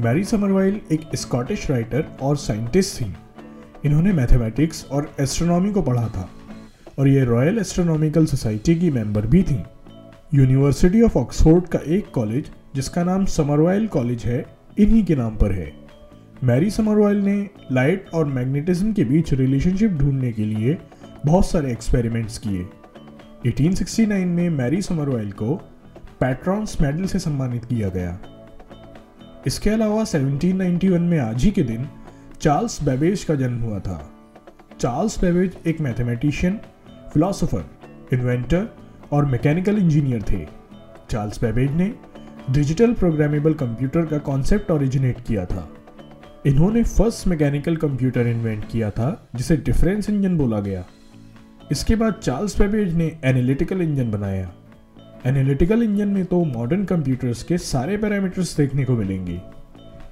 Mary Somerville एक Scottish writer और scientist थी। इन्होंने मैथमेटिक्स और एस्ट्रोनॉमी को पढ़ा था और ये रॉयल एस्ट्रोनॉमिकल सोसाइटी की मेंबर भी थी। यूनिवर्सिटी ऑफ़ ऑक्सफोर्ड का एक कॉलेज, जिसका नाम समरवाइल कॉलेज है, इन्हीं के नाम पर है। मैरी समरवाइल ने लाइट और मैग्नेटिज्म के बीच रिलेशनशिप ढूँढने के लिए बहुत सारे एक्सपेरिमेंट्स किए। 1869 में मैरी समरवाइल को पैट्रॉन्स मेडल से सम्मानित किया गया। इसके अलावा 1791 में आज ही के दिन चार्ल्स बेबेज का जन्म हुआ था। चार्ल्स बेबेज एक मैथमेटिशियन, फिलोसोफर, इन्वेंटर और मैकेनिकल इंजीनियर थे। चार्ल्स बेबेज ने डिजिटल प्रोग्रामेबल कंप्यूटर का कॉन्सेप्ट ओरिजिनेट किया था। इन्होंने फ़र्स्ट मैकेनिकल कंप्यूटर इन्वेंट किया था, जिसे डिफरेंस इंजन बोला गया। इसके बाद चार्ल्स बेबेज ने एनालिटिकल इंजन बनाया। एनालिटिकल इंजन में तो मॉडर्न कंप्यूटर्स के सारे पैरामीटर्स देखने को मिलेंगे।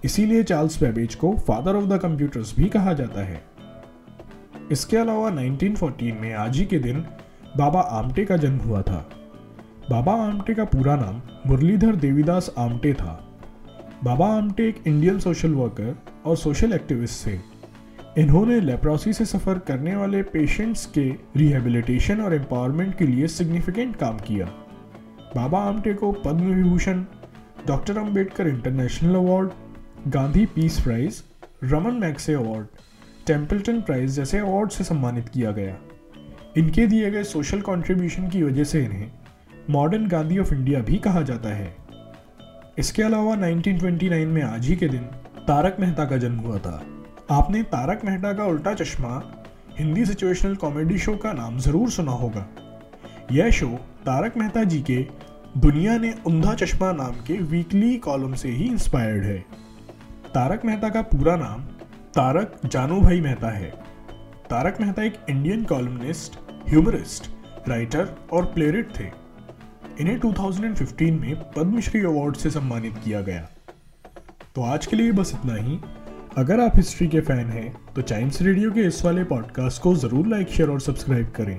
इसीलिए चार्ल्स बेबेज को फादर ऑफ़ द कंप्यूटर्स भी कहा जाता है। इसके अलावा 1914 में आज ही के दिन बाबा आमटे का जन्म हुआ था। बाबा आमटे का पूरा नाम मुरलीधर देवीदास आमटे था। बाबा आमटे एक इंडियन सोशल वर्कर और सोशल एक्टिविस्ट थे। इन्होंने लेप्रोसी से सफ़र करने वाले पेशेंट्स के रिहेबिलिटेशन और एम्पावरमेंट के लिए सिग्निफिकेंट काम किया। बाबा आमटे को Padma Vibhushan doctor Ambedkar international award, Gandhi peace prize, Ramon Magsaysay award, Templeton prize जैसे अवार्ड से सम्मानित किया गया। इनके दिए गए सोशल कंट्रीब्यूशन की वजह से इन्हें मॉडर्न गांधी ऑफ़ इंडिया भी कहा जाता है। इसके अलावा 1929 में आज ही के दिन तारक मेहता का जन्म हुआ था। आपने तारक मेहता का उल्टा चश्मा, हिंदी सिचुएशनल कॉमेडी शो का नाम ज़रूर सुना होगा। यह शो तारक मेहता जी के दुनिया ने उंधा चश्मा नाम के वीकली कॉलम से ही इंस्पायर्ड है। तारक मेहता का पूरा नाम तारक जानू भाई मेहता है। तारक मेहता एक इंडियन कॉलमनिस्ट ह्यूमरिस्ट राइटर और प्लेरिट थे। इन्हें 2015 में पद्मश्री अवार्ड से सम्मानित किया गया। तो आज के लिए बस इतना ही। अगर आप हिस्ट्री के फ़ैन हैं तो चाइम्स रेडियो के इस वाले पॉडकास्ट को ज़रूर लाइक शेयर और सब्सक्राइब करें।